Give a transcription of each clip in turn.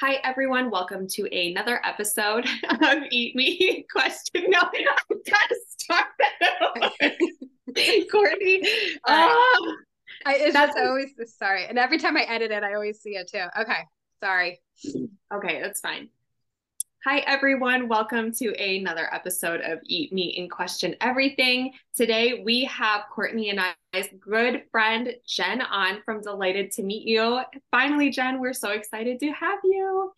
Hi, everyone. Welcome to another episode of Eat Me Question. No, I gotta start that Courtney. Um, I, it's that's always sorry. And every time I edit it, I always see it too. Okay. Sorry. Okay, that's fine. Hi, everyone. Welcome to another episode of Eat Me and Question Everything. Today, we have Courtney and I's good friend, Jen, on from Delighted to Meat You. Finally, Jen, we're so excited to have you.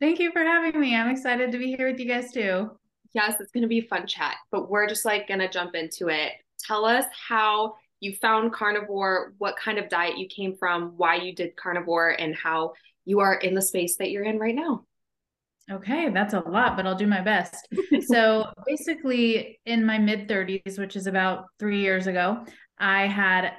Thank you for having me. I'm excited to be here with you guys too. Yes, it's going to be a fun chat, but we're just like going to jump into it. Tell us how you found carnivore, what kind of diet you came from, why you did carnivore, and how you are in the space that you're in right now. Okay, that's a lot, but I'll do my best. so, basically, in my mid 30s, which is about three years ago, I had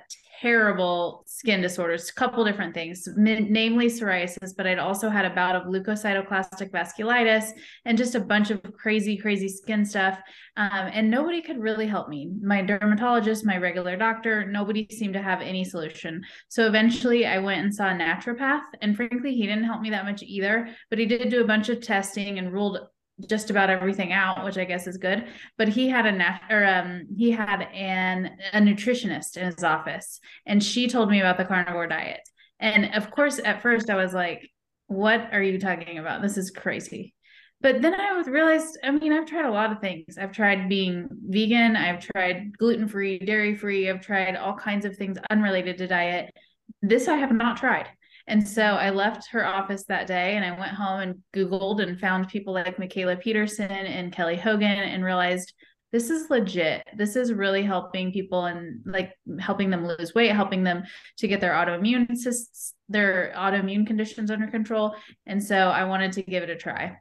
terrible skin disorders, a couple different things, namely psoriasis, but I'd also had a bout of leukocytoclastic vasculitis and just a bunch of crazy, crazy skin stuff. Um, and nobody could really help me. My dermatologist, my regular doctor, nobody seemed to have any solution. So eventually I went and saw a naturopath. And frankly, he didn't help me that much either, but he did do a bunch of testing and ruled just about everything out, which I guess is good. But he had a nat- or um he had an a nutritionist in his office, and she told me about the carnivore diet. And of course, at first I was like, "What are you talking about? This is crazy." But then I realized, I mean, I've tried a lot of things. I've tried being vegan, I've tried gluten free, dairy free, I've tried all kinds of things unrelated to diet. This I have not tried. And so I left her office that day and I went home and Googled and found people like Mikhaila Peterson and Kelly Hogan and realized this is legit. This is really helping people and like helping them lose weight, helping them to get their autoimmune their autoimmune conditions under control. And so I wanted to give it a try.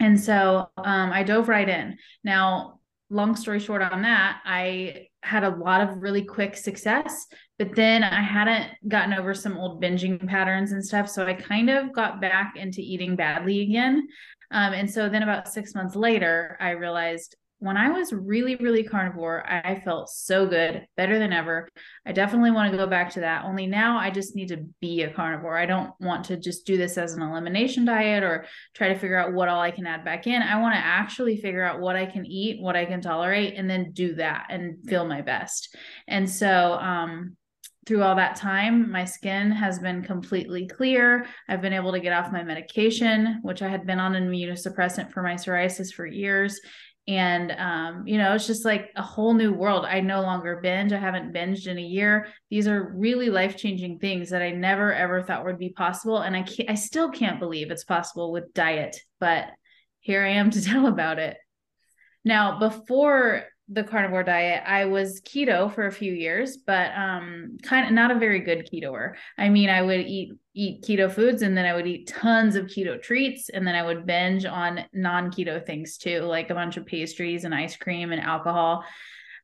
And so um, I dove right in. Now, long story short on that, I had a lot of really quick success, but then I hadn't gotten over some old binging patterns and stuff. So I kind of got back into eating badly again. Um, and so then about six months later, I realized when I was really, really carnivore, I felt so good, better than ever. I definitely want to go back to that. Only now I just need to be a carnivore. I don't want to just do this as an elimination diet or try to figure out what all I can add back in. I want to actually figure out what I can eat, what I can tolerate, and then do that and feel my best. And so, um, through all that time, my skin has been completely clear. I've been able to get off my medication, which I had been on an immunosuppressant for my psoriasis for years and um, you know it's just like a whole new world. I no longer binge. I haven't binged in a year. These are really life changing things that i never ever thought would be possible. And i i still can't believe it's possible with diet but here i am to tell about it. Now before the carnivore diet. I was keto for a few years, but um kind of not a very good ketoer. I mean, I would eat eat keto foods and then I would eat tons of keto treats and then I would binge on non-keto things too, like a bunch of pastries and ice cream and alcohol.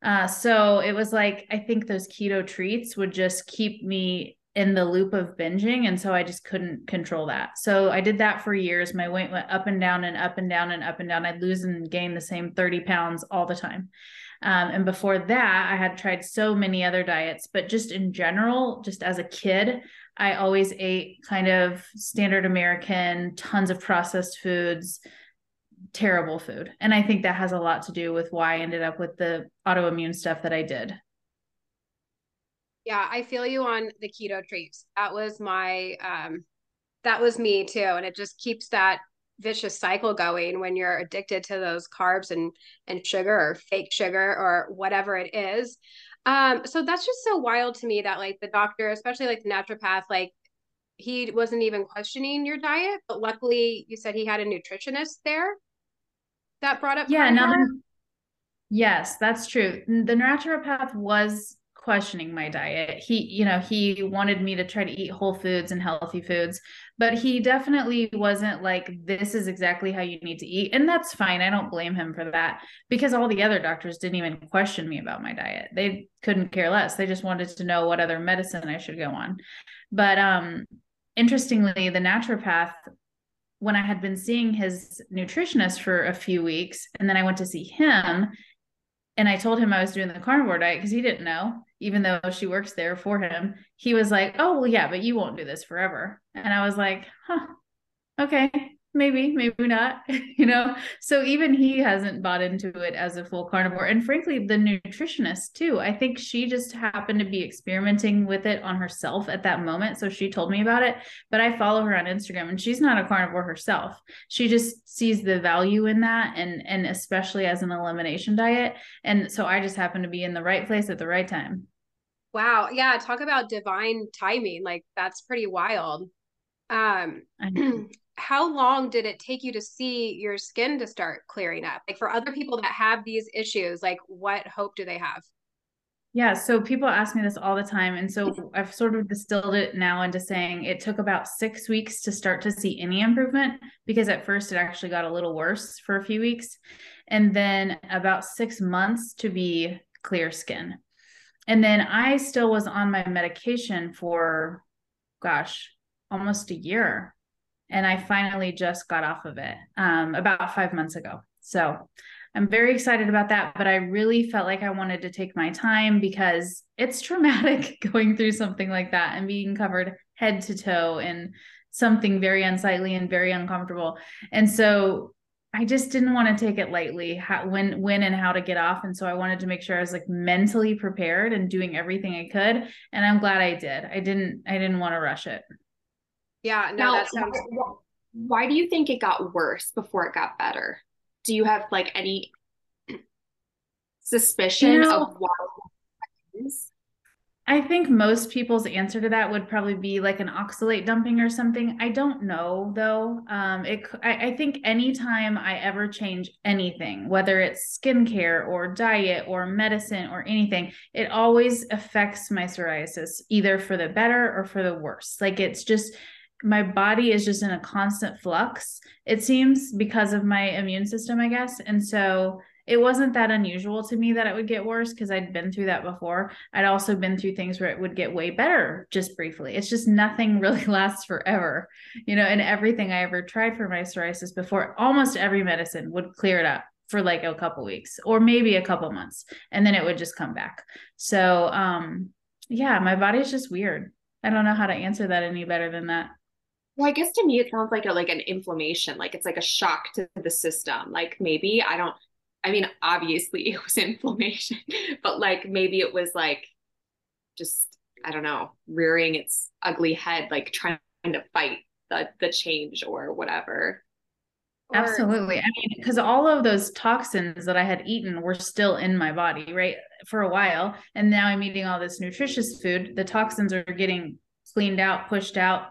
Uh, so it was like I think those keto treats would just keep me in the loop of binging and so i just couldn't control that. So i did that for years. My weight went up and down and up and down and up and down. I'd lose and gain the same 30 pounds all the time. Um, and before that i had tried so many other diets but just in general just as a kid i always ate kind of standard american tons of processed foods terrible food. And i think that has a lot to do with why i ended up with the autoimmune stuff that i did yeah, I feel you on the keto treats. That was my um that was me too. And it just keeps that vicious cycle going when you're addicted to those carbs and and sugar or fake sugar or whatever it is. Um, so that's just so wild to me that like the doctor, especially like the naturopath, like he wasn't even questioning your diet, but luckily you said he had a nutritionist there that brought up. Yeah, now yes, that's true. The naturopath was questioning my diet. He, you know, he wanted me to try to eat whole foods and healthy foods, but he definitely wasn't like, this is exactly how you need to eat. And that's fine. I don't blame him for that because all the other doctors didn't even question me about my diet. They couldn't care less. They just wanted to know what other medicine I should go on. But um interestingly, the naturopath when I had been seeing his nutritionist for a few weeks and then I went to see him and I told him I was doing the carnivore diet because he didn't know even though she works there for him, he was like, Oh, well, yeah, but you won't do this forever. And I was like, Huh, okay, maybe, maybe not, you know? So even he hasn't bought into it as a full carnivore. And frankly, the nutritionist too, I think she just happened to be experimenting with it on herself at that moment. So she told me about it, but I follow her on Instagram and she's not a carnivore herself. She just sees the value in that and, and especially as an elimination diet. And so I just happen to be in the right place at the right time. Wow. Yeah. Talk about divine timing. Like that's pretty wild. Um, how long did it take you to see your skin to start clearing up? Like for other people that have these issues, like what hope do they have? Yeah, so people ask me this all the time. And so I've sort of distilled it now into saying it took about six weeks to start to see any improvement because at first it actually got a little worse for a few weeks. And then about six months to be clear skin. And then I still was on my medication for, gosh, almost a year and I finally just got off of it um, about five months ago. So I'm very excited about that, but I really felt like I wanted to take my time because it's traumatic going through something like that and being covered head to toe in something very unsightly and very uncomfortable. And so I just didn't want to take it lightly how, when when and how to get off and so I wanted to make sure I was like mentally prepared and doing everything I could and I'm glad I did. I didn't I didn't want to rush it. Yeah, no, now, that sounds. Why do you think it got worse before it got better? Do you have like any suspicion you know, of why? I think most people's answer to that would probably be like an oxalate dumping or something. I don't know though. Um, it I, I think anytime I ever change anything, whether it's skincare or diet or medicine or anything, it always affects my psoriasis either for the better or for the worse. Like it's just my body is just in a constant flux it seems because of my immune system i guess. And so it wasn't that unusual to me that it would get worse because i'd been through that before. I'd also been through things where it would get way better just briefly. It's just nothing really lasts forever you know and everything i ever tried for my psoriasis before almost every medicine would clear it up for like a couple weeks or maybe a couple months and then it would just come back. So um yeah my body's just weird. I don't know how to answer that any better than that well, I guess to me it sounds like a like an inflammation, like it's like a shock to the system. Like maybe I don't I mean, obviously it was inflammation, but like maybe it was like just I don't know, rearing its ugly head, like trying to fight the the change or whatever. Absolutely. I mean, because all of those toxins that I had eaten were still in my body, right, for a while. And now I'm eating all this nutritious food. The toxins are getting cleaned out, pushed out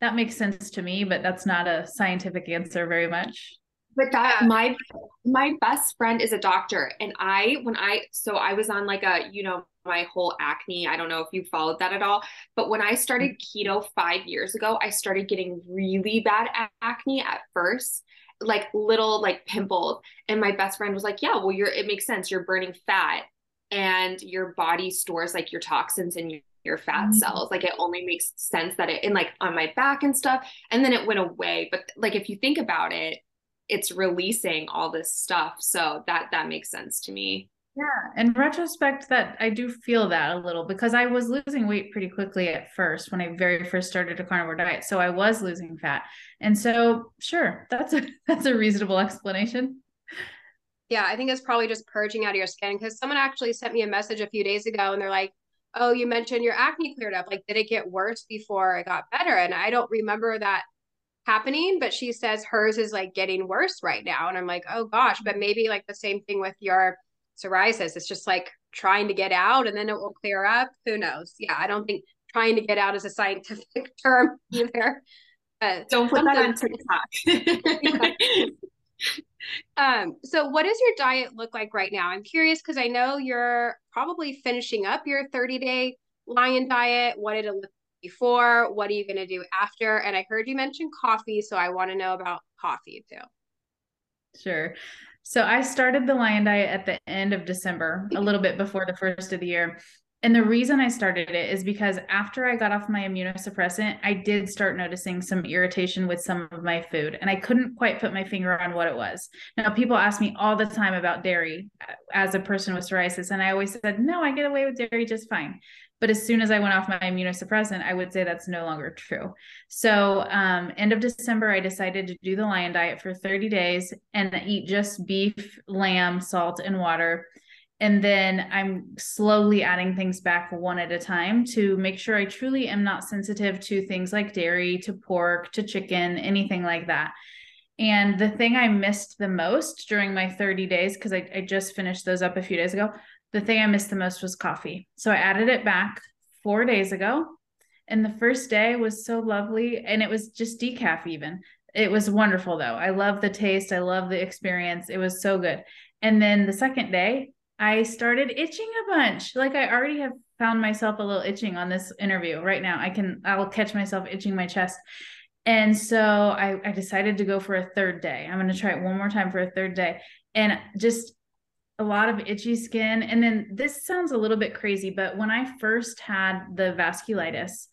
that makes sense to me, but that's not a scientific answer very much. But that my my best friend is a doctor, and I when I so I was on like a you know my whole acne. I don't know if you followed that at all, but when I started mm-hmm. keto five years ago, I started getting really bad acne at first, like little like pimples. And my best friend was like, "Yeah, well, you're it makes sense. You're burning fat, and your body stores like your toxins in your your fat mm-hmm. cells. Like it only makes sense that it in like on my back and stuff. And then it went away. But like if you think about it, it's releasing all this stuff. So that that makes sense to me. Yeah. In retrospect, that I do feel that a little because I was losing weight pretty quickly at first when I very first started a carnivore diet. So I was losing fat. And so sure, that's a that's a reasonable explanation. Yeah, I think it's probably just purging out of your skin because someone actually sent me a message a few days ago and they're like, oh, you mentioned your acne cleared up. Like, did it get worse before it got better? And I don't remember that happening, but she says hers is like getting worse right now. And I'm like, oh gosh, but maybe like the same thing with your psoriasis. It's just like trying to get out and then it will clear up. Who knows? Yeah, I don't think trying to get out is a scientific term either. But don't put that on TikTok. um, so what does your diet look like right now? I'm curious because I know you're probably finishing up your 30 day lion diet. What did it look like before? What are you going to do after? And I heard you mention coffee, so I want to know about coffee too. Sure. So I started the lion diet at the end of December, a little bit before the first of the year. And the reason I started it is because after I got off my immunosuppressant, I did start noticing some irritation with some of my food, and I couldn't quite put my finger on what it was. Now, people ask me all the time about dairy uh, as a person with psoriasis, and I always said, no, I get away with dairy just fine. But as soon as I went off my immunosuppressant, I would say that's no longer true. So, um, end of December, I decided to do the lion diet for 30 days and eat just beef, lamb, salt, and water. And then I'm slowly adding things back one at a time to make sure I truly am not sensitive to things like dairy, to pork, to chicken, anything like that. And the thing I missed the most during my 30 days, because I, I just finished those up a few days ago, the thing I missed the most was coffee. So I added it back four days ago. And the first day was so lovely. And it was just decaf, even. It was wonderful, though. I love the taste. I love the experience. It was so good. And then the second day, I started itching a bunch. Like I already have found myself a little itching on this interview right now. I can, I'll catch myself itching my chest. And so I, I decided to go for a third day. I'm going to try it one more time for a third day. And just a lot of itchy skin. And then this sounds a little bit crazy, but when I first had the vasculitis,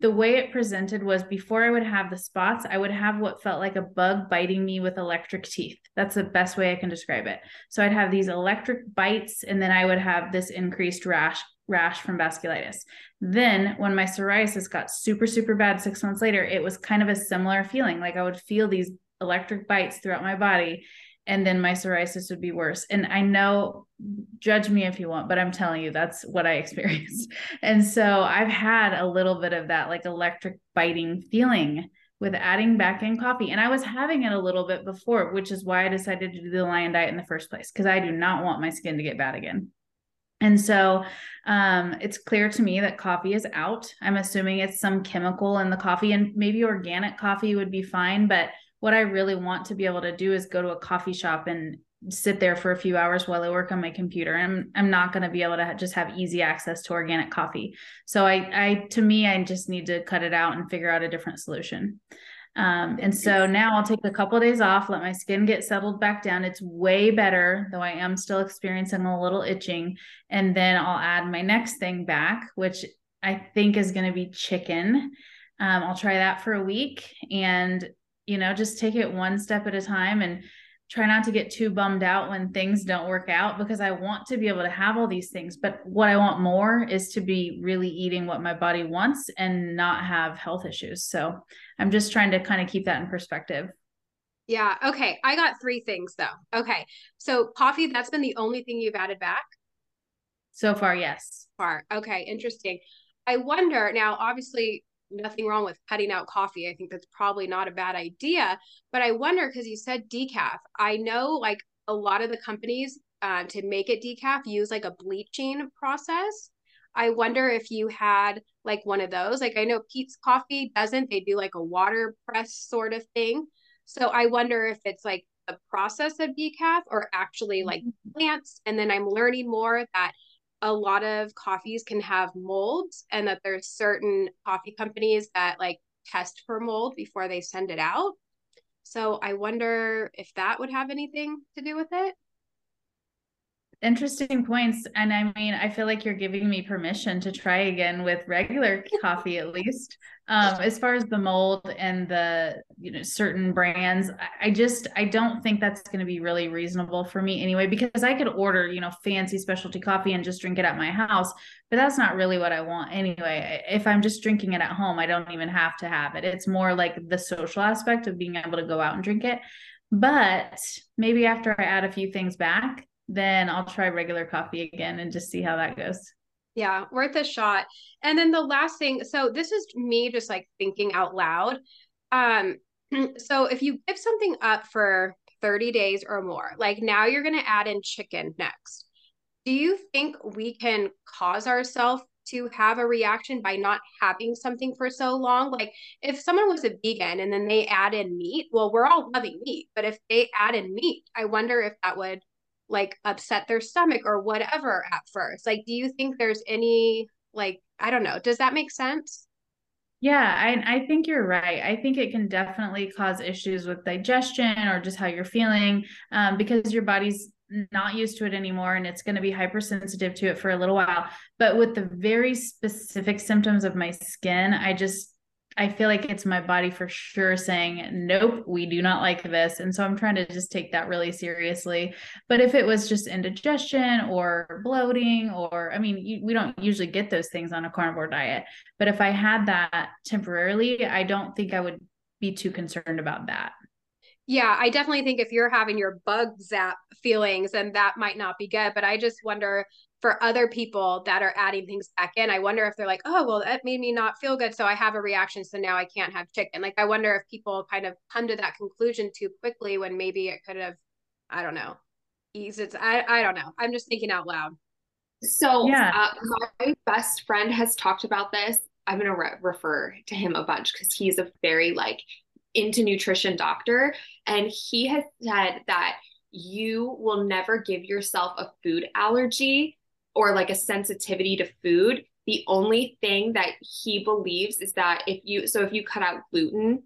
the way it presented was before I would have the spots, I would have what felt like a bug biting me with electric teeth. That's the best way I can describe it. So I'd have these electric bites, and then I would have this increased rash rash from vasculitis. Then, when my psoriasis got super, super bad six months later, it was kind of a similar feeling. Like I would feel these electric bites throughout my body, and then my psoriasis would be worse. And I know, judge me if you want, but I'm telling you, that's what I experienced. And so I've had a little bit of that like electric biting feeling with adding back in coffee. And I was having it a little bit before, which is why I decided to do the lion diet in the first place, because I do not want my skin to get bad again. And so um, it's clear to me that coffee is out. I'm assuming it's some chemical in the coffee, and maybe organic coffee would be fine. But what I really want to be able to do is go to a coffee shop and sit there for a few hours while I work on my computer. I'm I'm not going to be able to just have easy access to organic coffee. So I I to me I just need to cut it out and figure out a different solution. Um, and so now I'll take a couple of days off, let my skin get settled back down. It's way better, though I am still experiencing a little itching. And then I'll add my next thing back, which I think is going to be chicken. Um, I'll try that for a week and, you know, just take it one step at a time and try not to get too bummed out when things don't work out because I want to be able to have all these things. But what I want more is to be really eating what my body wants and not have health issues. So I'm just trying to kind of keep that in perspective. Yeah. Okay. I got three things though. Okay. So coffee, that's been the only thing you've added back? So far, yes. Far. Okay. Interesting. I wonder now, obviously, nothing wrong with cutting out coffee. I think that's probably not a bad idea. But I wonder because you said decaf. I know like a lot of the companies uh, to make it decaf use like a bleaching process. I wonder if you had like one of those. Like I know Peet's Coffee doesn't. They do like a water press sort of thing. So I wonder if it's like the process of decaf or actually like mm-hmm. plants. And then I'm learning more that a lot of coffees can have molds and that there's certain coffee companies that like test for mold before they send it out. So I wonder if that would have anything to do with it interesting points and i mean i feel like you're giving me permission to try again with regular coffee at least um, as far as the mold and the you know certain brands I, just i don't think that's going to be really reasonable for me anyway because i could order you know fancy specialty coffee and just drink it at my house but that's not really what i want anyway. If i'm just drinking it at home i don't even have to have it. It's more like the social aspect of being able to go out and drink it. But maybe after i add a few things back then I'll try regular coffee again and just see how that goes. Yeah, worth a shot. And then the last thing, so this is me just like thinking out loud. Um, so if you give something up for 30 days or more, like now you're going to add in chicken next. Do you think we can cause ourselves to have a reaction by not having something for so long? Like if someone was a vegan and then they add in meat, well, we're all loving meat, but if they add in meat, I wonder if that would like upset their stomach or whatever at first. Like, do you think there's any like I don't know, does that make sense? Yeah, I, I think you're right. I think it can definitely cause issues with digestion or just how you're feeling um, because your body's not used to it anymore and it's going to be hypersensitive to it for a little while. But with the very specific symptoms of my skin, I just I feel like it's my body for sure saying, nope, we do not like this. And so I'm trying to just take that really seriously. But if it was just indigestion or bloating, or I mean, you, we don't usually get those things on a carnivore diet. But if I had that temporarily, I don't think I would be too concerned about that. Yeah, I definitely think if you're having your bug zap feelings, then that might not be good. But I just wonder for other people that are adding things back in, I wonder if they're like, oh, well, that made me not feel good. So I have a reaction. So now I can't have chicken. Like, I wonder if people kind of come to that conclusion too quickly when maybe it could have, I don't know, eased it. I, I don't know. I'm just thinking out loud. So, yeah. Uh, my best friend has talked about this. I'm going to re- refer to him a bunch because he's a very like into nutrition doctor. And he has said that you will never give yourself a food allergy or like a sensitivity to food. The only thing that he believes is that if you, so if you cut out gluten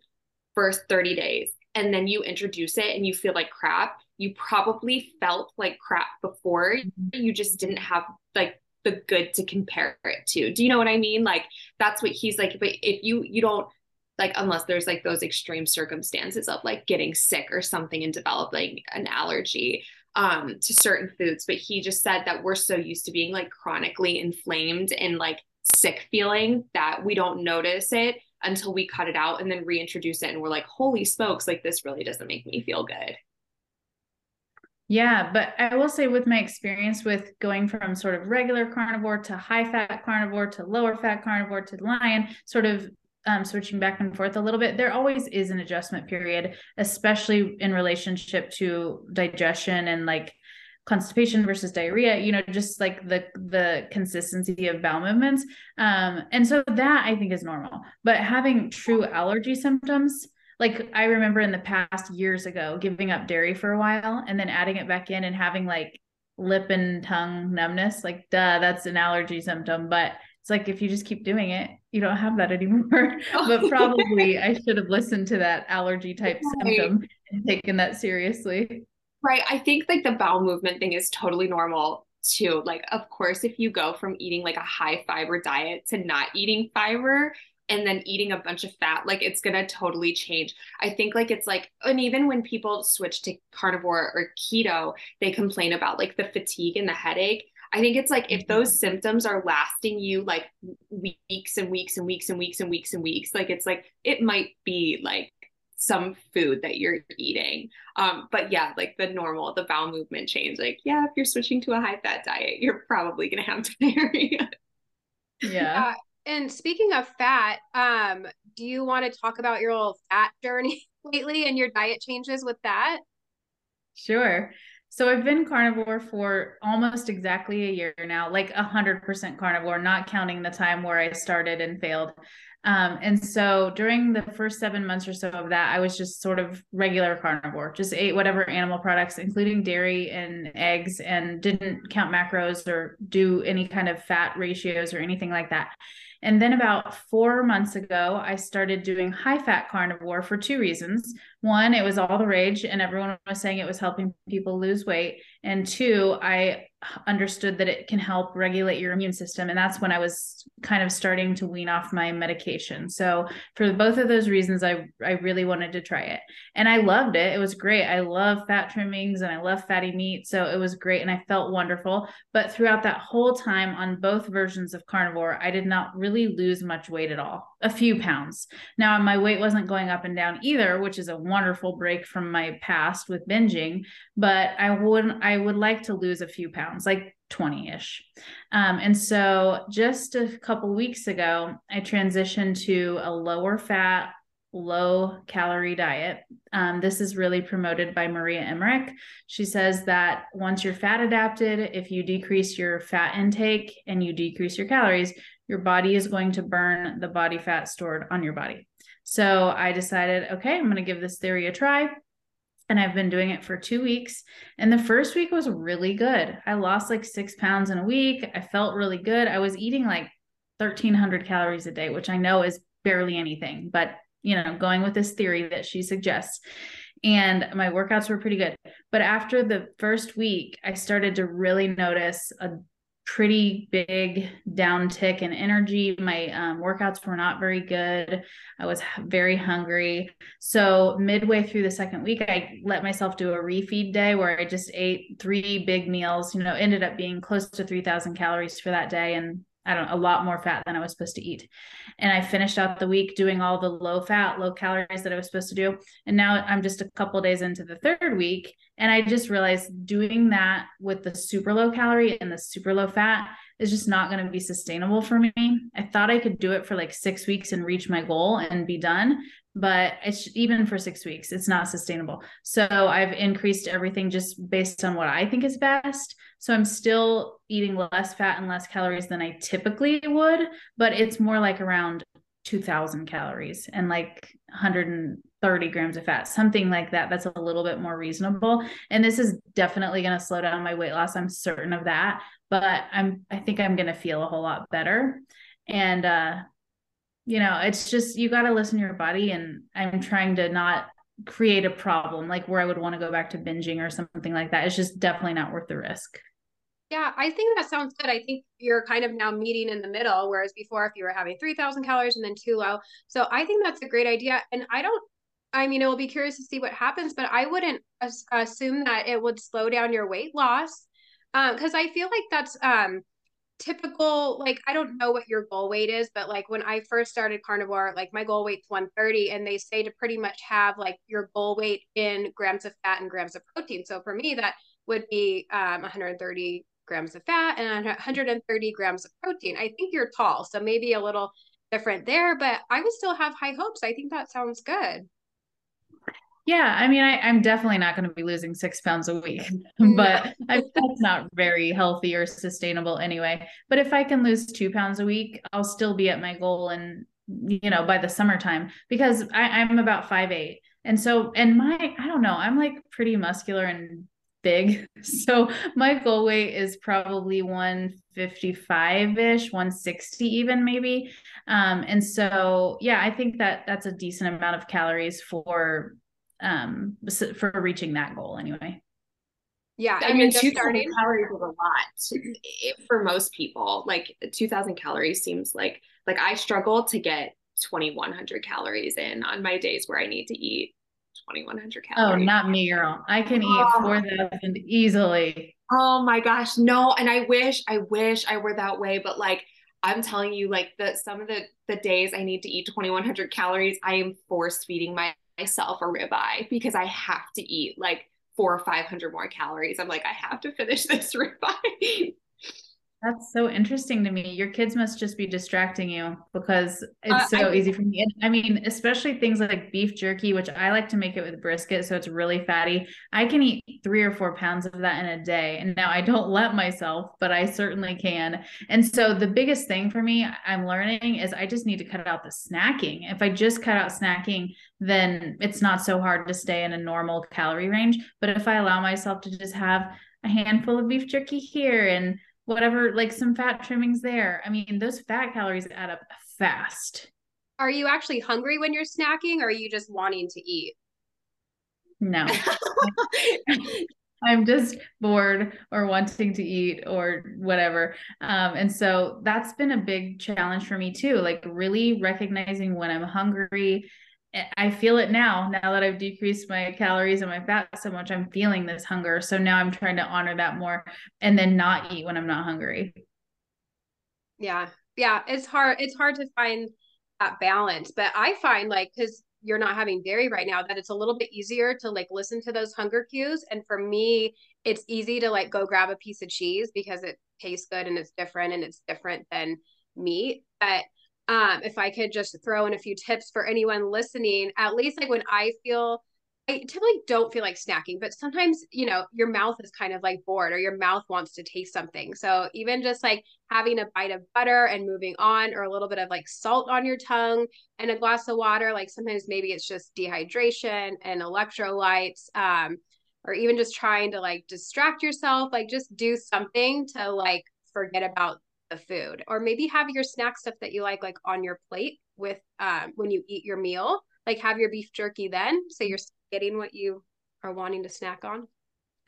for 30 days and then you introduce it and you feel like crap, you probably felt like crap before. Mm-hmm. You just didn't have like the good to compare it to. Do you know what I mean? Like that's what he's like. But if you, you don't, like unless there's like those extreme circumstances of like getting sick or something and developing an allergy um to certain foods but he just said that we're so used to being like chronically inflamed and like sick feeling that we don't notice it until we cut it out and then reintroduce it and we're like holy smokes like this really doesn't make me feel good. Yeah, but I will say with my experience with going from sort of regular carnivore to high fat carnivore to lower fat carnivore to lion, sort of um, switching back and forth a little bit, there always is an adjustment period, especially in relationship to digestion and like constipation versus diarrhea you know just like the the consistency of bowel movements. Um and so that i think is normal. But having true allergy symptoms like i remember in the past years ago giving up dairy for a while and then adding it back in and having like lip and tongue numbness like duh that's an allergy symptom. But it's like if you just keep doing it, you don't have that anymore. Oh. but probably I should have listened to that allergy type right. symptom and taken that seriously. Right. I think like the bowel movement thing is totally normal too. Like, of course, if you go from eating like a high fiber diet to not eating fiber, and then eating a bunch of fat like it's going to totally change i think like it's like and even when people switch to carnivore or keto they complain about like the fatigue and the headache I think it's like if those symptoms are lasting you like weeks and weeks and weeks and weeks and weeks and weeks, like it's like it might be like some food that you're eating. Um, but yeah, like the normal, the bowel movement change. Like, yeah, if you're switching to a high fat diet, you're probably gonna have diarrhea. Yeah. Uh, and speaking of fat, um, do you want to talk about your little fat journey lately and your diet changes with that? Sure. So I've been carnivore for almost exactly a year now, like a hundred percent carnivore, not counting the time where I started and failed. Um, and so during the first seven months or so of that, I was just sort of regular carnivore, just ate whatever animal products, including dairy and eggs, and didn't count macros or do any kind of fat ratios or anything like that. And then about four months ago, I started doing high fat carnivore for two reasons. One, it was all the rage, and everyone was saying it was helping people lose weight. And two, I understood that it can help regulate your immune system. And that's when I was kind of starting to wean off my medication. So for both of those reasons, I, I really wanted to try it. And I loved it. It was great. I love fat trimmings and I love fatty meat. So it was great and I felt wonderful. But throughout that whole time on both versions of carnivore, I did not really lose much weight at all, a few pounds. Now, my weight wasn't going up and down either, which is a wonderful break from my past with binging, but I would I would like to lose a few pounds, like 20-ish. Um, and so just a couple weeks ago, I transitioned to a lower fat, low calorie diet. Um, this is really promoted by Maria Emmerich. She says that once you're fat adapted, if you decrease your fat intake and you decrease your calories, your body is going to burn the body fat stored on your body. So I decided, okay, I'm going to give this theory a try. And I've been doing it for two weeks. And the first week was really good. I lost like six pounds in a week. I felt really good. I was eating like 1300 calories a day, which I know is barely anything, but you know, going with this theory that she suggests. And my workouts were pretty good. But after the first week, I started to really notice a pretty big downtick in energy. My um, workouts were not very good. I was very hungry. So, midway through the second week, I let myself do a refeed day where I just ate three big meals, you know, ended up being close to 3,000 calories for that day. And I don't a lot more fat than I was supposed to eat. And I finished out the week doing all the low fat, low calories that I was supposed to do. And now I'm just a couple days into the third week. And I just realized doing that with the super low calorie and the super low fat is just not going to be sustainable for me. I thought I could do it for like six weeks and reach my goal and be done but it's even for six weeks it's not sustainable. So i've increased everything just based on what i think is best. So i'm still eating less fat and less calories than i typically would but it's more like around 2000 calories and like 130 grams of fat something like that that's a little bit more reasonable. And this is definitely going to slow down my weight loss i'm certain of that but i'm i think i'm going to feel a whole lot better. And uh you know it's just you got to listen to your body and i'm trying to not create a problem like where i would want to go back to binging or something like that. It's just definitely not worth the risk. Yeah i think that sounds good. I think you're kind of now meeting in the middle whereas before if you were having 3000 calories and then too low. So i think that's a great idea and i don't i mean it will be curious to see what happens but i wouldn't assume that it would slow down your weight loss because um, i feel like that's um typical like i don't know what your goal weight is but like when i first started carnivore like my goal weight's 130 and they say to pretty much have like your goal weight in grams of fat and grams of protein. So for me that would be um, 130 grams of fat and 130 grams of protein. I think you're tall so maybe a little different there but i would still have high hopes. I think that sounds good yeah, I mean, I, am definitely not going to be losing six pounds a week, but I, that's not very healthy or sustainable anyway. But if I can lose two pounds a week, I'll still be at my goal, and you know, by the summertime, because I, I'm about five eight, and so, and my, I don't know, I'm like pretty muscular and big, so my goal weight is probably 155 ish, 160 even maybe, um, and so yeah, I think that that's a decent amount of calories for um for reaching that goal anyway. Yeah i, I mean 2000 calories is a lot. for most people like 2000 calories seems like like i struggle to get 2100 calories in on my days where i need to eat 2100 calories oh not me girl i can eat 4000 easily. Oh my gosh no and i wish i wish i were that way but like I'm telling you, like the some of the the days I need to eat 2,100 calories, I am force feeding my myself a ribeye because I have to eat like four or 500 more calories. I'm like, I have to finish this ribeye. That's so interesting to me. Your kids must just be distracting you because it's uh, so I, easy for me. And I mean, especially things like beef jerky, which I like to make it with brisket, so it's really fatty. I can eat three or four pounds of that in a day. And now I don't let myself, but I certainly can. And so the biggest thing for me I'm learning is I just need to cut out the snacking. If I just cut out snacking, then it's not so hard to stay in a normal calorie range. But if I allow myself to just have a handful of beef jerky here and whatever, like some fat trimmings there. I mean, those fat calories add up fast. Are you actually hungry when you're snacking or are you just wanting to eat? No. I'm just bored or wanting to eat or whatever. Um, and so that's been a big challenge for me too, like really recognizing when I'm hungry I feel it now. Now that I've decreased my calories and my fat so much, I'm feeling this hunger. So now I'm trying to honor that more and then not eat when I'm not hungry. Yeah. Yeah. It's hard. It's hard to find that balance. But I find like, because you're not having dairy right now, that it's a little bit easier to like listen to those hunger cues. And for me, it's easy to like go grab a piece of cheese because it tastes good and it's different and it's different than meat. But um, if I could just throw in a few tips for anyone listening, at least like when I feel I typically don't feel like snacking, but sometimes, you know, your mouth is kind of like bored or your mouth wants to taste something. So even just like having a bite of butter and moving on, or a little bit of like salt on your tongue and a glass of water, like sometimes maybe it's just dehydration and electrolytes, um, or even just trying to like distract yourself, like just do something to like forget about the food or maybe have your snack stuff that you like like on your plate with um when you eat your meal like have your beef jerky then so you're getting what you are wanting to snack on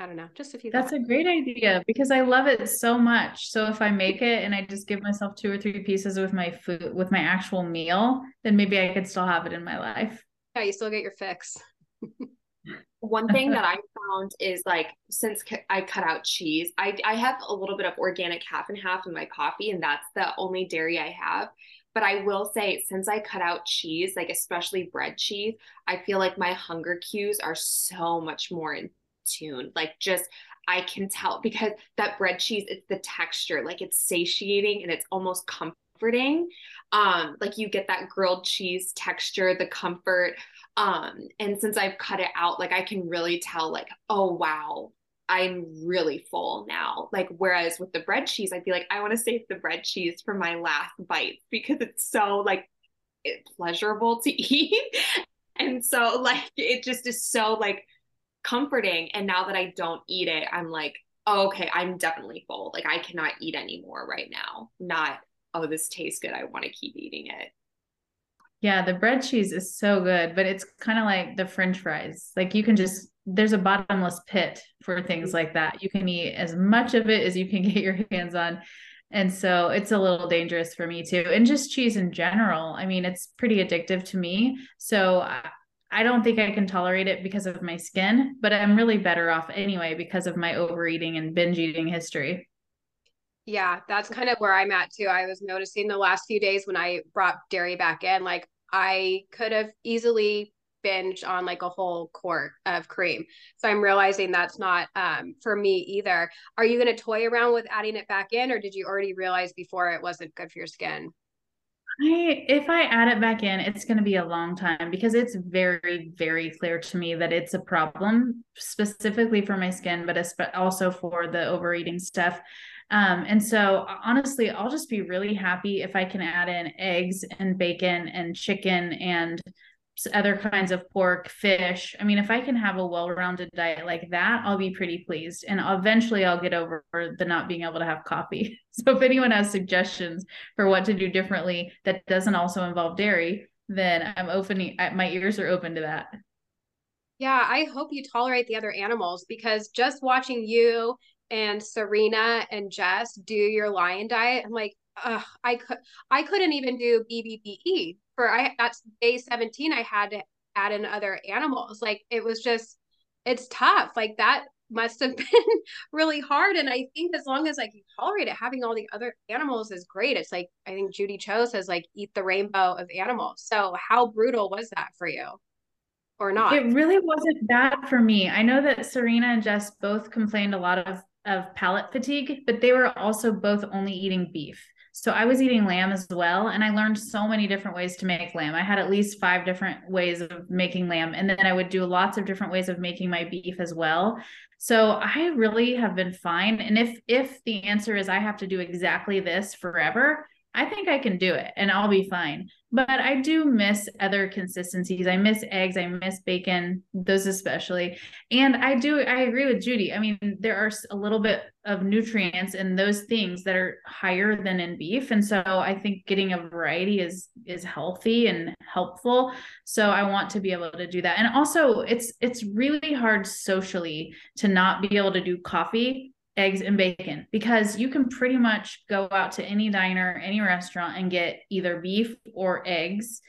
I don't know, just a few. That's thoughts. a great idea because I love it so much. So if I make it and I just give myself two or three pieces with my food with my actual meal, then maybe I could still have it in my life. Yeah, you still get your fix. One thing that I found is like since I cut out cheese, I I have a little bit of organic half and half in my coffee, and that's the only dairy I have. But I will say, since I cut out cheese, like especially bread cheese, I feel like my hunger cues are so much more in tune. Like just I can tell because that bread cheese, it's the texture, like it's satiating and it's almost comforting. Um, like you get that grilled cheese texture, the comfort. Um, and since I've cut it out, like I can really tell, like, oh wow, I'm really full now. Like, whereas with the bread cheese, I'd be like I want to save the bread cheese for my last bite because it's so like it, pleasurable to eat. and so, like, it just is so like comforting. And now that I don't eat it, I'm like, oh, okay, I'm definitely full. Like, I cannot eat anymore right now. Not, oh, this tastes good. I want to keep eating it. Yeah, the bread cheese is so good, but it's kind of like the french fries. Like you can just there's a bottomless pit for things like that. You can eat as much of it as you can get your hands on. And so it's a little dangerous for me too. And just cheese in general. I mean, it's pretty addictive to me. So I, don't think I can tolerate it because of my skin, but I'm really better off anyway because of my overeating and binge eating history. Yeah, that's kind of where I'm at too. I was noticing the last few days when I brought dairy back in, like I could have easily binged on like a whole quart of cream. So I'm realizing that's not um, for me either. Are you going to toy around with adding it back in, or did you already realize before it wasn't good for your skin? I if I add it back in, it's going to be a long time because it's very very clear to me that it's a problem specifically for my skin, but also for the overeating stuff. Um, and so honestly, I'll just be really happy if I can add in eggs and bacon and chicken and other kinds of pork, fish. I mean, if I can have a well-rounded diet like that, I'll be pretty pleased. And eventually I'll get over the not being able to have coffee. So if anyone has suggestions for what to do differently that doesn't also involve dairy, then I'm opening my ears are open to that. Yeah, I hope you tolerate the other animals because just watching you and Serena and Jess do your lion diet, I'm like, I could I couldn't even do BBBE for I that's day 17 I had to add in other animals. Like it was just it's tough. Like that must have been really hard. And I think as long as I can tolerate it, having all the other animals is great. It's like I think Judy Cho says like eat the rainbow of animals. So how brutal was that for you? Or not? It really wasn't that for me. I know that Serena and Jess both complained a lot of of palate fatigue, but they were also both only eating beef. So I was eating lamb as well. And I learned so many different ways to make lamb. I had at least five different ways of making lamb. And then I would do lots of different ways of making my beef as well. So I really have been fine. And if if the answer is I have to do exactly this forever, I think I can do it and I'll be fine. But I do miss other consistencies. I miss eggs, I miss bacon, those especially. And I do I agree with Judy. I mean, there are a little bit of nutrients in those things that are higher than in beef and so I think getting a variety is is healthy and helpful. So I want to be able to do that. And also it's it's really hard socially to not be able to do coffee eggs and bacon because you can pretty much go out to any diner, any restaurant and get either beef or eggs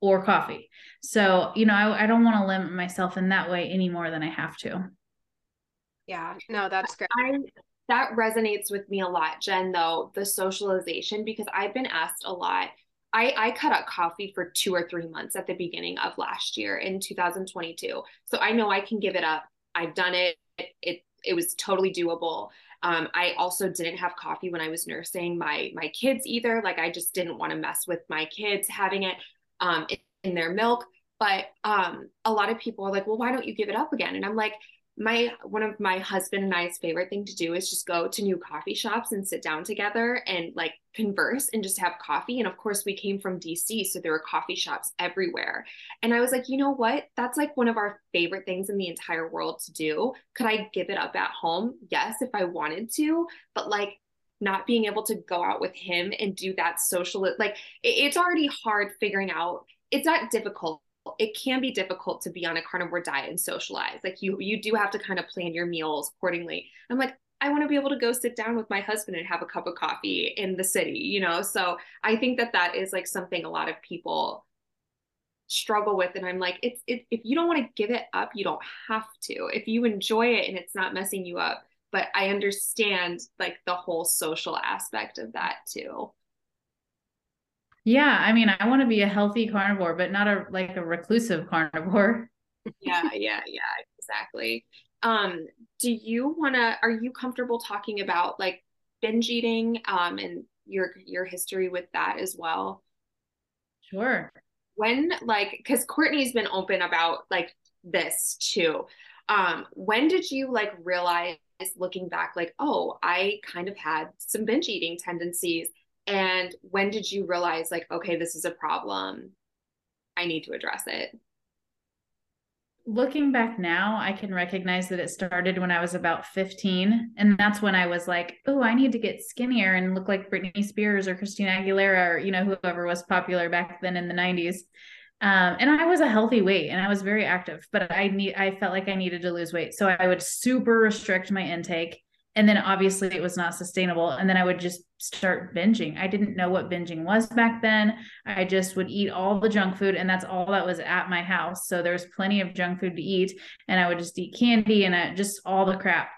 or coffee. So, you know, I, I don't want to limit myself in that way any more than I have to. Yeah, no, that's great. I, that resonates with me a lot, Jen, though, the socialization, because I've been asked a lot. I, I cut out coffee for two or three months at the beginning of last year in 2022. So I know I can give it up. I've done it. It, it it was totally doable. Um, I also didn't have coffee when I was nursing my my kids either. Like I just didn't want to mess with my kids having it um, in, their milk. But um, a lot of people are like, well, why don't you give it up again? And I'm like, my one of my husband and I's favorite thing to do is just go to new coffee shops and sit down together and like converse and just have coffee. And of course, we came from DC, so there were coffee shops everywhere. And I was like, you know what? That's like one of our favorite things in the entire world to do. Could I give it up at home? Yes, if I wanted to, but like not being able to go out with him and do that social like it's already hard figuring out it's not difficult it can be difficult to be on a carnivore diet and socialize. Like you you do have to kind of plan your meals accordingly. I'm like, I want to be able to go sit down with my husband and have a cup of coffee in the city, you know? So I think that that is like something a lot of people struggle with and i'm like it's it, if you don't want to give it up you don't have to if you enjoy it and it's not messing you up but i understand like the whole social aspect of that too yeah i mean i want to be a healthy carnivore but not a like a reclusive carnivore. Yeah yeah yeah exactly. Um do you want to are you comfortable talking about like binge eating um and your your history with that as well? Sure. When like because courtney's been open about like this too. Um when did you like realize looking back like oh i kind of had some binge eating tendencies and when did you realize like okay this is a problem i need to address it looking back now, I can recognize that it started when I was about 15. And that's when I was like, oh, I need to get skinnier and look like Britney Spears or Christina Aguilera or, you know, whoever was popular back then in the 90s. Um, and I was a healthy weight and I was very active, but I need I felt like I needed to lose weight. So I would super restrict my intake and then obviously it was not sustainable. And then i would just start binging. I didn't know what binging was back then. I just would eat all the junk food and that's all that was at my house. So there was plenty of junk food to eat and i would just eat candy and I, just all the crap.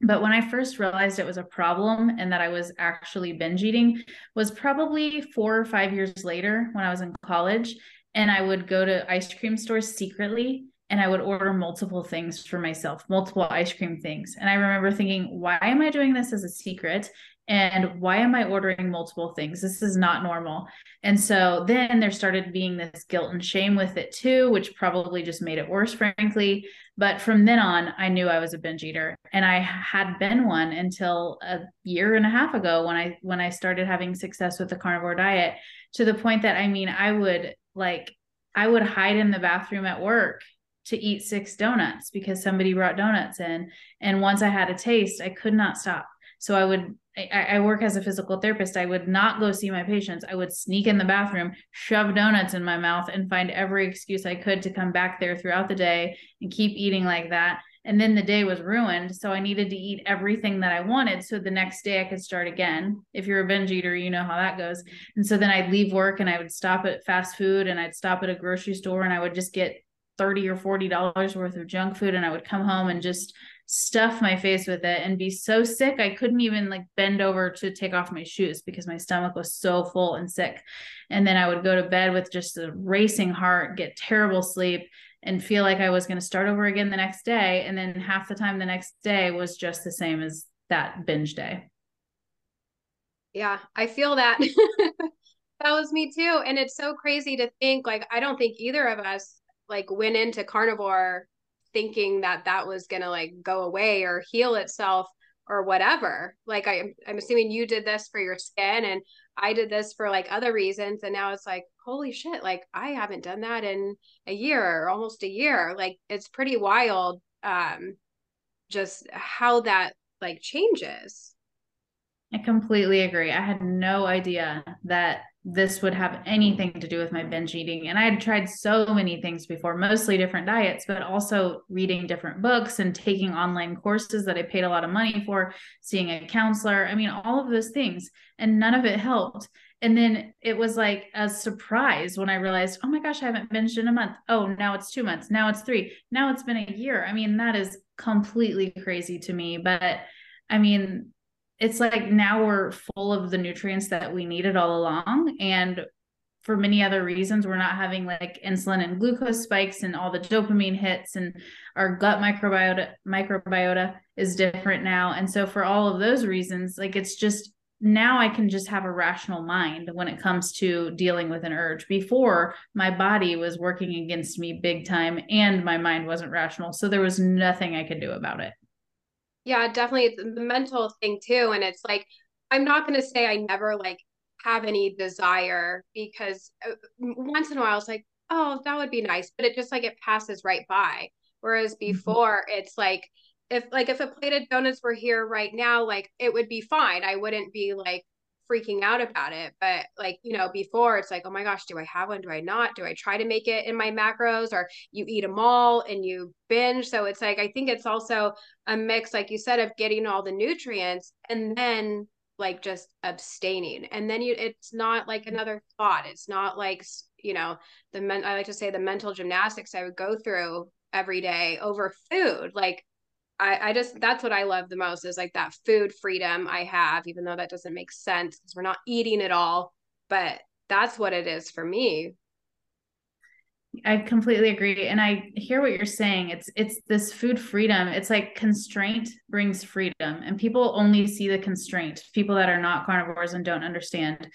But when i first realized it was a problem and that i was actually binge eating was probably four or five years later when i was in college. And i would go to ice cream stores secretly and I would order multiple things for myself, multiple ice cream things. And I remember thinking, why am I doing this as a secret? And why am I ordering multiple things? This is not normal. And so then there started being this guilt and shame with it too, which probably just made it worse, frankly. But from then on, I knew I was a binge eater. And I had been one until a year and a half ago when I when I started having success with the carnivore diet, to the point that I mean, I would like I would hide in the bathroom at work to eat six donuts because somebody brought donuts in. And once I had a taste, I could not stop. So I would, I, I, work as a physical therapist. I would not go see my patients. I would sneak in the bathroom, shove donuts in my mouth, and find every excuse I could to come back there throughout the day and keep eating like that. And then the day was ruined. So I needed to eat everything that I wanted. So the next day I could start again. If you're a binge eater, you know how that goes. And so then I'd leave work and I would stop at fast food and I'd stop at a grocery store and I would just get 30 or 40 dollars worth of junk food and I would come home and just stuff my face with it and be so sick I couldn't even like bend over to take off my shoes because my stomach was so full and sick. And then I would go to bed with just a racing heart, get terrible sleep and feel like I was going to start over again the next day and then half the time the next day was just the same as that binge day. Yeah, I feel that. that was me too and it's so crazy to think like I don't think either of us like went into carnivore thinking that that was going to like go away or heal itself or whatever. Like I I'm assuming you did this for your skin and I did this for like other reasons and now it's like holy shit like I haven't done that in a year or almost a year. Like it's pretty wild um just how that like changes. I completely agree. I had no idea that this would have anything to do with my binge eating. And I had tried so many things before, mostly different diets, but also reading different books and taking online courses that I paid a lot of money for, seeing a counselor. I mean, all of those things, and none of it helped. And then it was like a surprise when I realized, oh my gosh, I haven't binged in a month. Oh, now it's two months. Now it's three. Now it's been a year. I mean, that is completely crazy to me. But I mean, it's like now we're full of the nutrients that we needed all along and for many other reasons we're not having like insulin and glucose spikes and all the dopamine hits and our gut microbiota microbiota is different now and so for all of those reasons like it's just now I can just have a rational mind when it comes to dealing with an urge. Before, my body was working against me big time and my mind wasn't rational. So there was nothing I could do about it. Yeah, definitely. It's the mental thing too. And it's like, I'm not going to say I never like have any desire because uh, once in a while it's like, oh, that would be nice. But it just like it passes right by. Whereas mm-hmm. before mm-hmm. it's like, if like if a plate of donuts were here right now, like it would be fine. I wouldn't be like freaking out about it. But like, you know, before it's like, oh my gosh, do I have one? Do I not? Do I try to make it in my macros or you eat them all and you binge? So it's like, I think it's also a mix, like you said, of getting all the nutrients and then like just abstaining. And then you, it's not like mm-hmm. another thought. It's not like, you know, the men, I like to say the mental gymnastics I would go through every day over food. Like, I, I just that's what I love the most is like that food freedom I have, even though that doesn't make sense because we're not eating it all, but that's what it is for me. I completely agree. And I hear what you're saying. It's it's this food freedom. It's like constraint brings freedom. And people only see the constraint, people that are not carnivores and don't understand.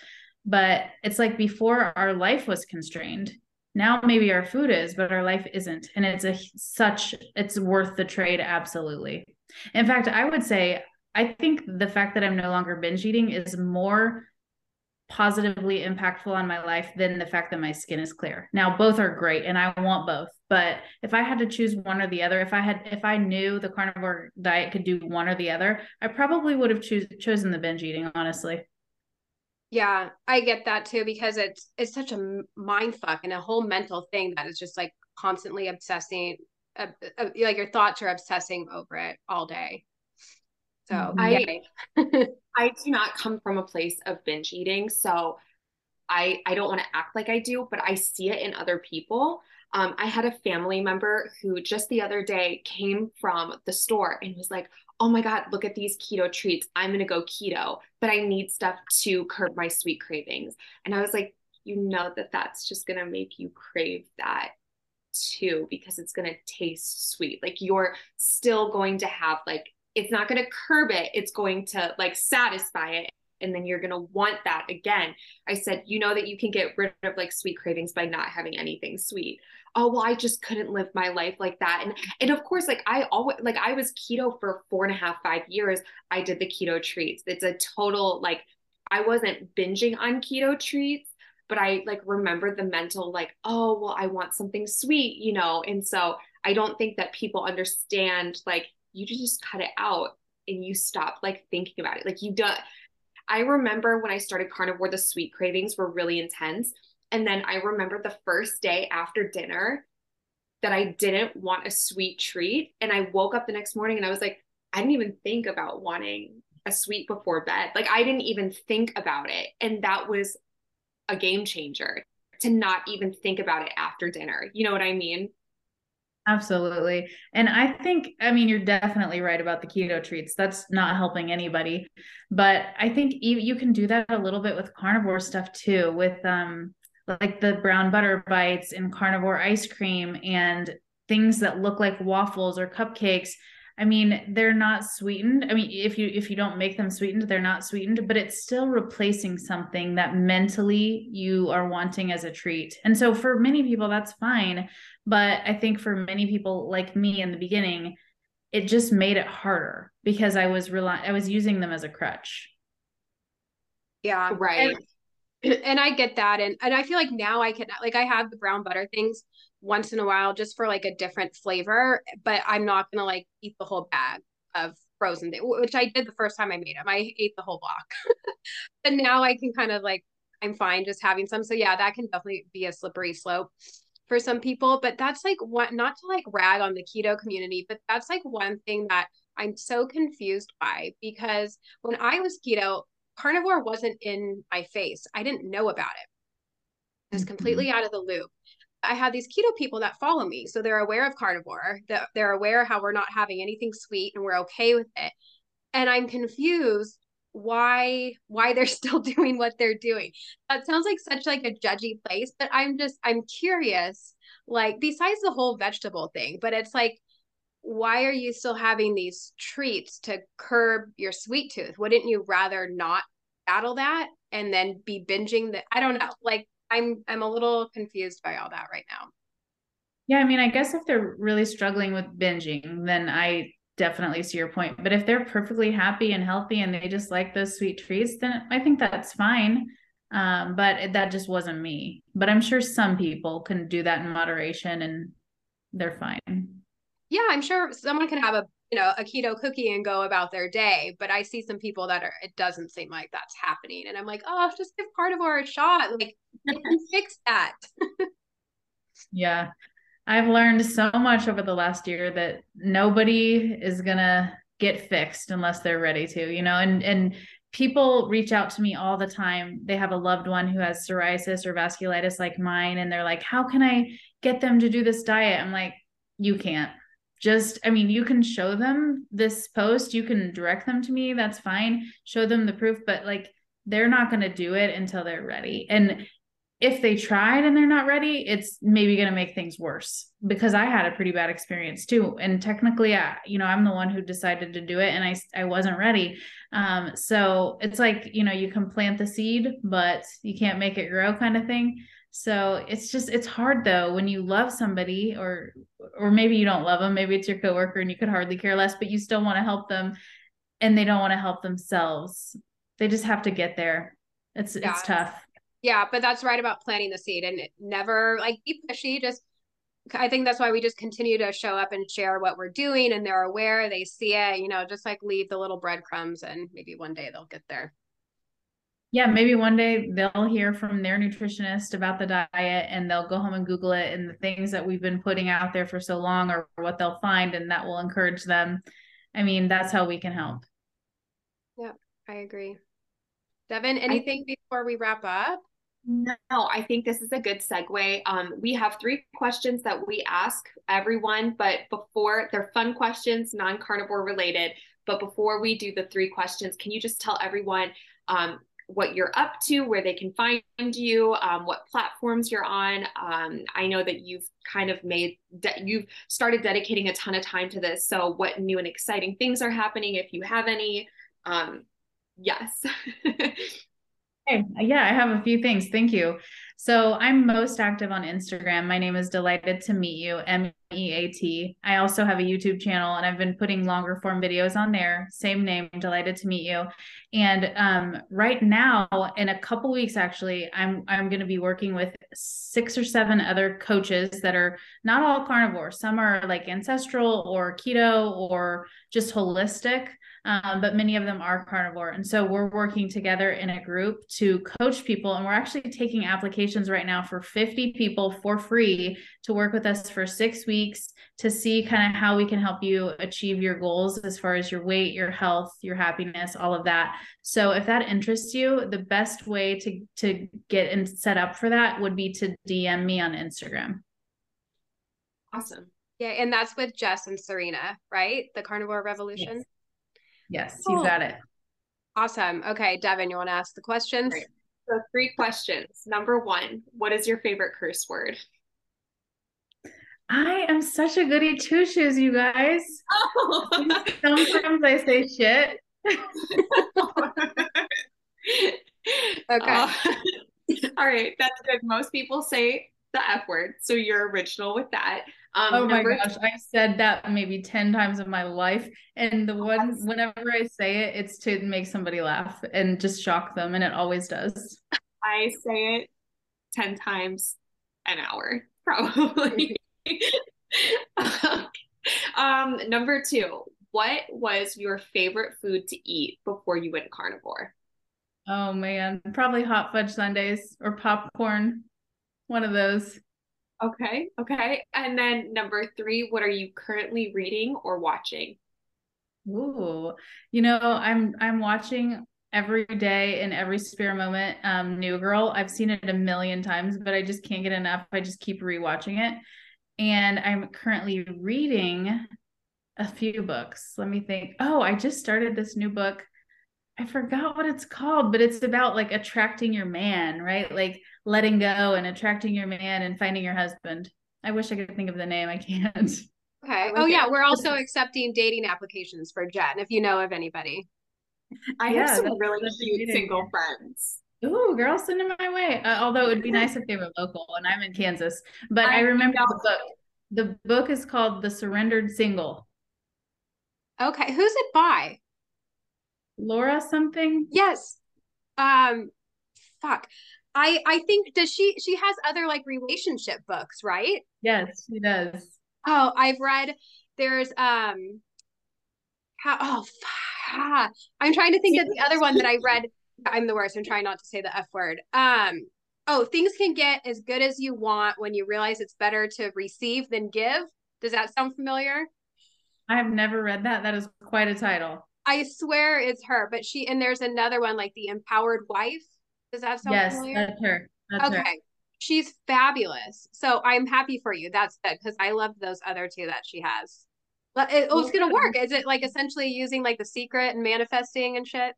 But it's like before our life was constrained now maybe our food is but our life isn't. And it's a such it's worth the trade absolutely. In fact i would say i think the fact that i'm no longer binge eating is more positively impactful on my life than the fact that my skin is clear. Now both are great and i want both. But if i had to choose one or the other if i had if i knew the carnivore diet could do one or the other i probably would have choose, chosen the binge eating honestly yeah, I get that too because it's it's such a mind fuck and a whole mental thing that is just like constantly obsessing. Uh, uh, like your thoughts are obsessing over it all day. So. I I do not come from a place of binge eating, so I I don't want to act like I do, but I see it in other people. Um, I had a family member who just the other day came from the store and was like, oh my God, look at these keto treats. I'm going to go keto, but I need stuff to curb my sweet cravings. And I was like, you know that that's just going to make you crave that too because it's going to taste sweet. Like you're still going to have like it's not going to curb it, it's going to like satisfy it and then you're going to want that again. I said, you know that you can get rid of like sweet cravings by not having anything sweet. Oh well i just couldn't live my life like that. And and of course like i always like i was keto for four and a half five years. I did the keto treats. It's a total like i wasn't binging on keto treats but i like remembered the mental like oh well i want something sweet you know? And so i don't think that people understand like you just cut it out and you stop like thinking about it. Like you don't i remember when i started carnivore the sweet cravings were really intense and then I remember the first day after dinner that I didn't want a sweet treat. And I woke up the next morning and I was like, I didn't even think about wanting a sweet before bed. Like I didn't even think about it. And that was a game changer to not even think about it after dinner. You know what I mean? Absolutely. And I think, I mean, you're definitely right about the keto treats. That's not helping anybody. But I think you can do that a little bit with carnivore stuff too, with um, like the brown butter bites and carnivore ice cream and things that look like waffles or cupcakes i mean they're not sweetened i mean if you if you don't make them sweetened they're not sweetened but it's still replacing something that mentally you are wanting as a treat and so for many people that's fine but i think for many people like me in the beginning it just made it harder because i was relying i was using them as a crutch yeah right and- and I get that. And and I feel like now I can like I have the brown butter things once in a while just for like a different flavor, but I'm not gonna like eat the whole bag of frozen thing, which I did the first time I made them. I ate the whole block. and now I can kind of like I'm fine just having some. So yeah, that can definitely be a slippery slope for some people. But that's like what not to like rag on the keto community, but that's like one thing that I'm so confused by because when I was keto, carnivore wasn't in my face. I didn't know about it. I was mm-hmm. completely out of the loop. I had these keto people that follow me. So they're aware of carnivore, that they're aware how we're not having anything sweet and we're okay with it. And I'm confused why why they're still doing what they're doing. That sounds like such like a judgy place, but I'm just I'm curious like besides the whole vegetable thing, but it's like why are you still having these treats to curb your sweet tooth? Wouldn't you rather not battle that and then be binging that? I don't know. Like I'm I'm a little confused by all that right now. Yeah, I mean, I guess if they're really struggling with binging, then I definitely see your point. But if they're perfectly happy and healthy and they just like those sweet treats, then I think that's fine. Um, but that just wasn't me. But I'm sure some people can do that in moderation and they're fine yeah, I'm sure someone can have a you know, a keto cookie and go about their day. But I see some people that are, it doesn't seem like that's happening. And I'm like, oh, just give carnivore a shot. Like, fix that. yeah. I've learned so much over the last year that nobody is going to get fixed unless they're ready to, you know, and, and people reach out to me all the time. They have a loved one who has psoriasis or vasculitis like mine, and they're like, How can I get them to do this diet? I'm like, You can't. Just, I mean, you can show them this post, you can direct them to me, that's fine. Show them the proof, but like, they're not going to do it until they're ready. And if they tried and they're not ready, it's maybe going to make things worse because I had a pretty bad experience too. And technically, I, you know, I'm the one who decided to do it and I, I wasn't ready. Um, so it's like, you know, you can plant the seed, but you can't make it grow kind of thing. So it's just, it's hard though, when you love somebody or, or maybe you don't love them, maybe it's your coworker and you could hardly care less, but you still want to help them and they don't want to help themselves. They just have to get there. It's, yeah. it's tough. Yeah, but that's right about planting the seed and never like be pushy. Just I think that's why we just continue to show up and share what we're doing and they're aware, they see it, you know, just like leave the little breadcrumbs and maybe one day they'll get there. Yeah, maybe one day they'll hear from their nutritionist about the diet and they'll go home and Google it and the things that we've been putting out there for so long or what they'll find and that will encourage them. I mean, that's how we can help. Yeah, I agree. Devan, anything I, before we wrap up? No, I think this is a good segue. Um, we have three questions that we ask everyone, but before they're fun questions, non carnivore related. But before we do the three questions, can you just tell everyone um, what you're up to, where they can find you, um, what platforms you're on? Um, I know that you've kind of made that you've started dedicating a ton of time to this. So, what new and exciting things are happening if you have any? Um, yes. Okay. Yeah, I have a few things. Thank you. So I'm most active on Instagram. My name is Delighted to Meat You, M E A T. I also have a YouTube channel and I've been putting longer form videos on there. Same name, Delighted to Meat You. And um, right now, in a couple weeks, actually, I'm I'm going to be working with six or seven other coaches that are not all carnivore. Some are like ancestral or keto or just holistic um, but many of them are carnivore. And so we're working together in a group to coach people. And we're actually taking applications right now for 50 people for free to work with us for six weeks to see kind of how we can help you achieve your goals as far as your weight, your health, your happiness, all of that. So if that interests you, the best way to, to get and set up for that would be to DM me on Instagram. Awesome. Yeah, and that's with Jess and Serena, right? The Carnivore Revolution. Yes. Yes, you got it. Awesome. Okay, Devan, you want to ask the questions? Great. So, three questions. Number one, what is your favorite curse word? I am such a goody two shoes, you guys. Oh. Sometimes I say shit. okay. Uh, all right, that's good. Most people say the F word, so you're original with that. Um, oh my gosh, i I've said that maybe 10 times in my life. And the one, whenever I say it, it's to make somebody laugh and just shock them. And it always does. I say it 10 times an hour, probably. um, number two, what was your favorite food to eat before you went carnivore? Oh man, probably hot fudge sundaes or popcorn. One of those. Okay. Okay. And then number three, what are you currently reading or watching? Ooh, you know, I'm I'm watching every day in every spare moment. Um, New Girl. I've seen it a million times, but I just can't get enough. I just keep rewatching it. And I'm currently reading a few books. Let me think. Oh, I just started this new book. I forgot what it's called, but it's about like attracting your man, right? Like letting go and attracting your man and finding your husband. I wish I could think of the name. I can't. Okay. Oh yeah, we're also accepting dating applications for Jen if you know of anybody. I yeah, have some really cute single friends. Ooh, girls, send them my way. Uh, although it would be nice if they were local, and I'm in Kansas. But I, I remember know. the book. The book is called The Surrendered Single. Okay, who's it by? Laura something. Yes. Um, fuck. I I think does she she has other like relationship books, right? Yes, she does. Oh, I've read there's um oh, fuck. I'm trying to think of the other one that I read. I'm the worst. I'm trying not to say the F word. Um, oh, things can get as good as you want when you realize it's better to receive than give. Does that sound familiar? I have never read that. That is quite a title. I swear it's her, but she and there's another one like the empowered wife. Does that sound yes, familiar? that's her. That's okay. Her. She's fabulous. So I'm happy for you. That's good because I love those other two that she has. But it, oh, it's gonna work. Is it like essentially using like the secret and manifesting and shit?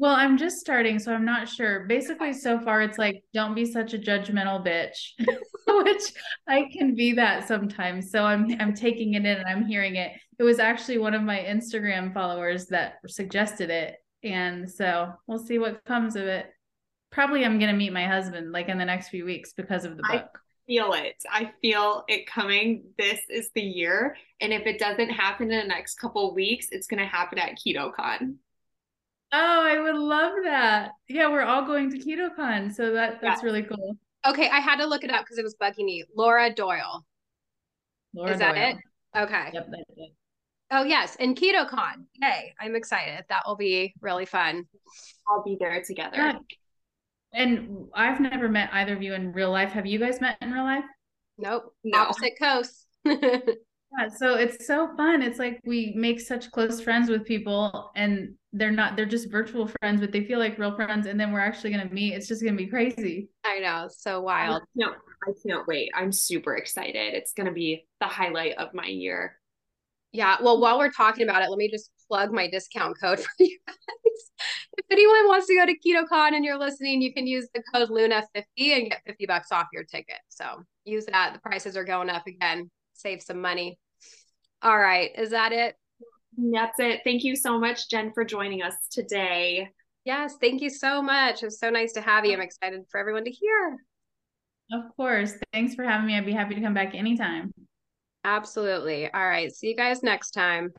Well, I'm just starting, so I'm not sure. Basically, so far it's like, don't be such a judgmental bitch, which I can be that sometimes. So I'm I'm taking it in and I'm hearing it. It was actually one of my Instagram followers that suggested it, and so we'll see what comes of it. Probably I'm gonna meet my husband like in the next few weeks because of the book. I feel it. I feel it coming. This is the year, and if it doesn't happen in the next couple weeks, it's gonna happen at KetoCon. Oh, I would love that. Yeah, we're all going to KetoCon, so that that's yeah. really cool. Okay, I had to look it up because it was bugging me. Laura Doyle. Laura Is that it? Okay. Yep, that's it. Oh yes, and KetoCon. Yay! I'm excited. That will be really fun. I'll be there together. Yeah. And I've never met either of you in real life. Have you guys met in real life? Nope. No. Opposite coast. yeah, so it's so fun. It's like we make such close friends with people and they're not they're just virtual friends, but they feel like real friends and then we're actually gonna meet. It's just gonna be crazy. I know, so wild. No, I can't wait. I'm super excited. It's gonna be the highlight of my year. Yeah. Well, while we're talking about it, let me just plug my discount code for you guys. if anyone wants to go to KetoCon and you're listening, you can use the code Luna50 and get 50 bucks off your ticket. So use that. The prices are going up again. Save some money. All right. Is that it? That's it. Thank you so much, Jen, for joining us today. Yes, thank you so much. It was so nice to have you. I'm excited for everyone to hear. Of course. Thanks for having me. I'd be happy to come back anytime. Absolutely. All right. See you guys next time.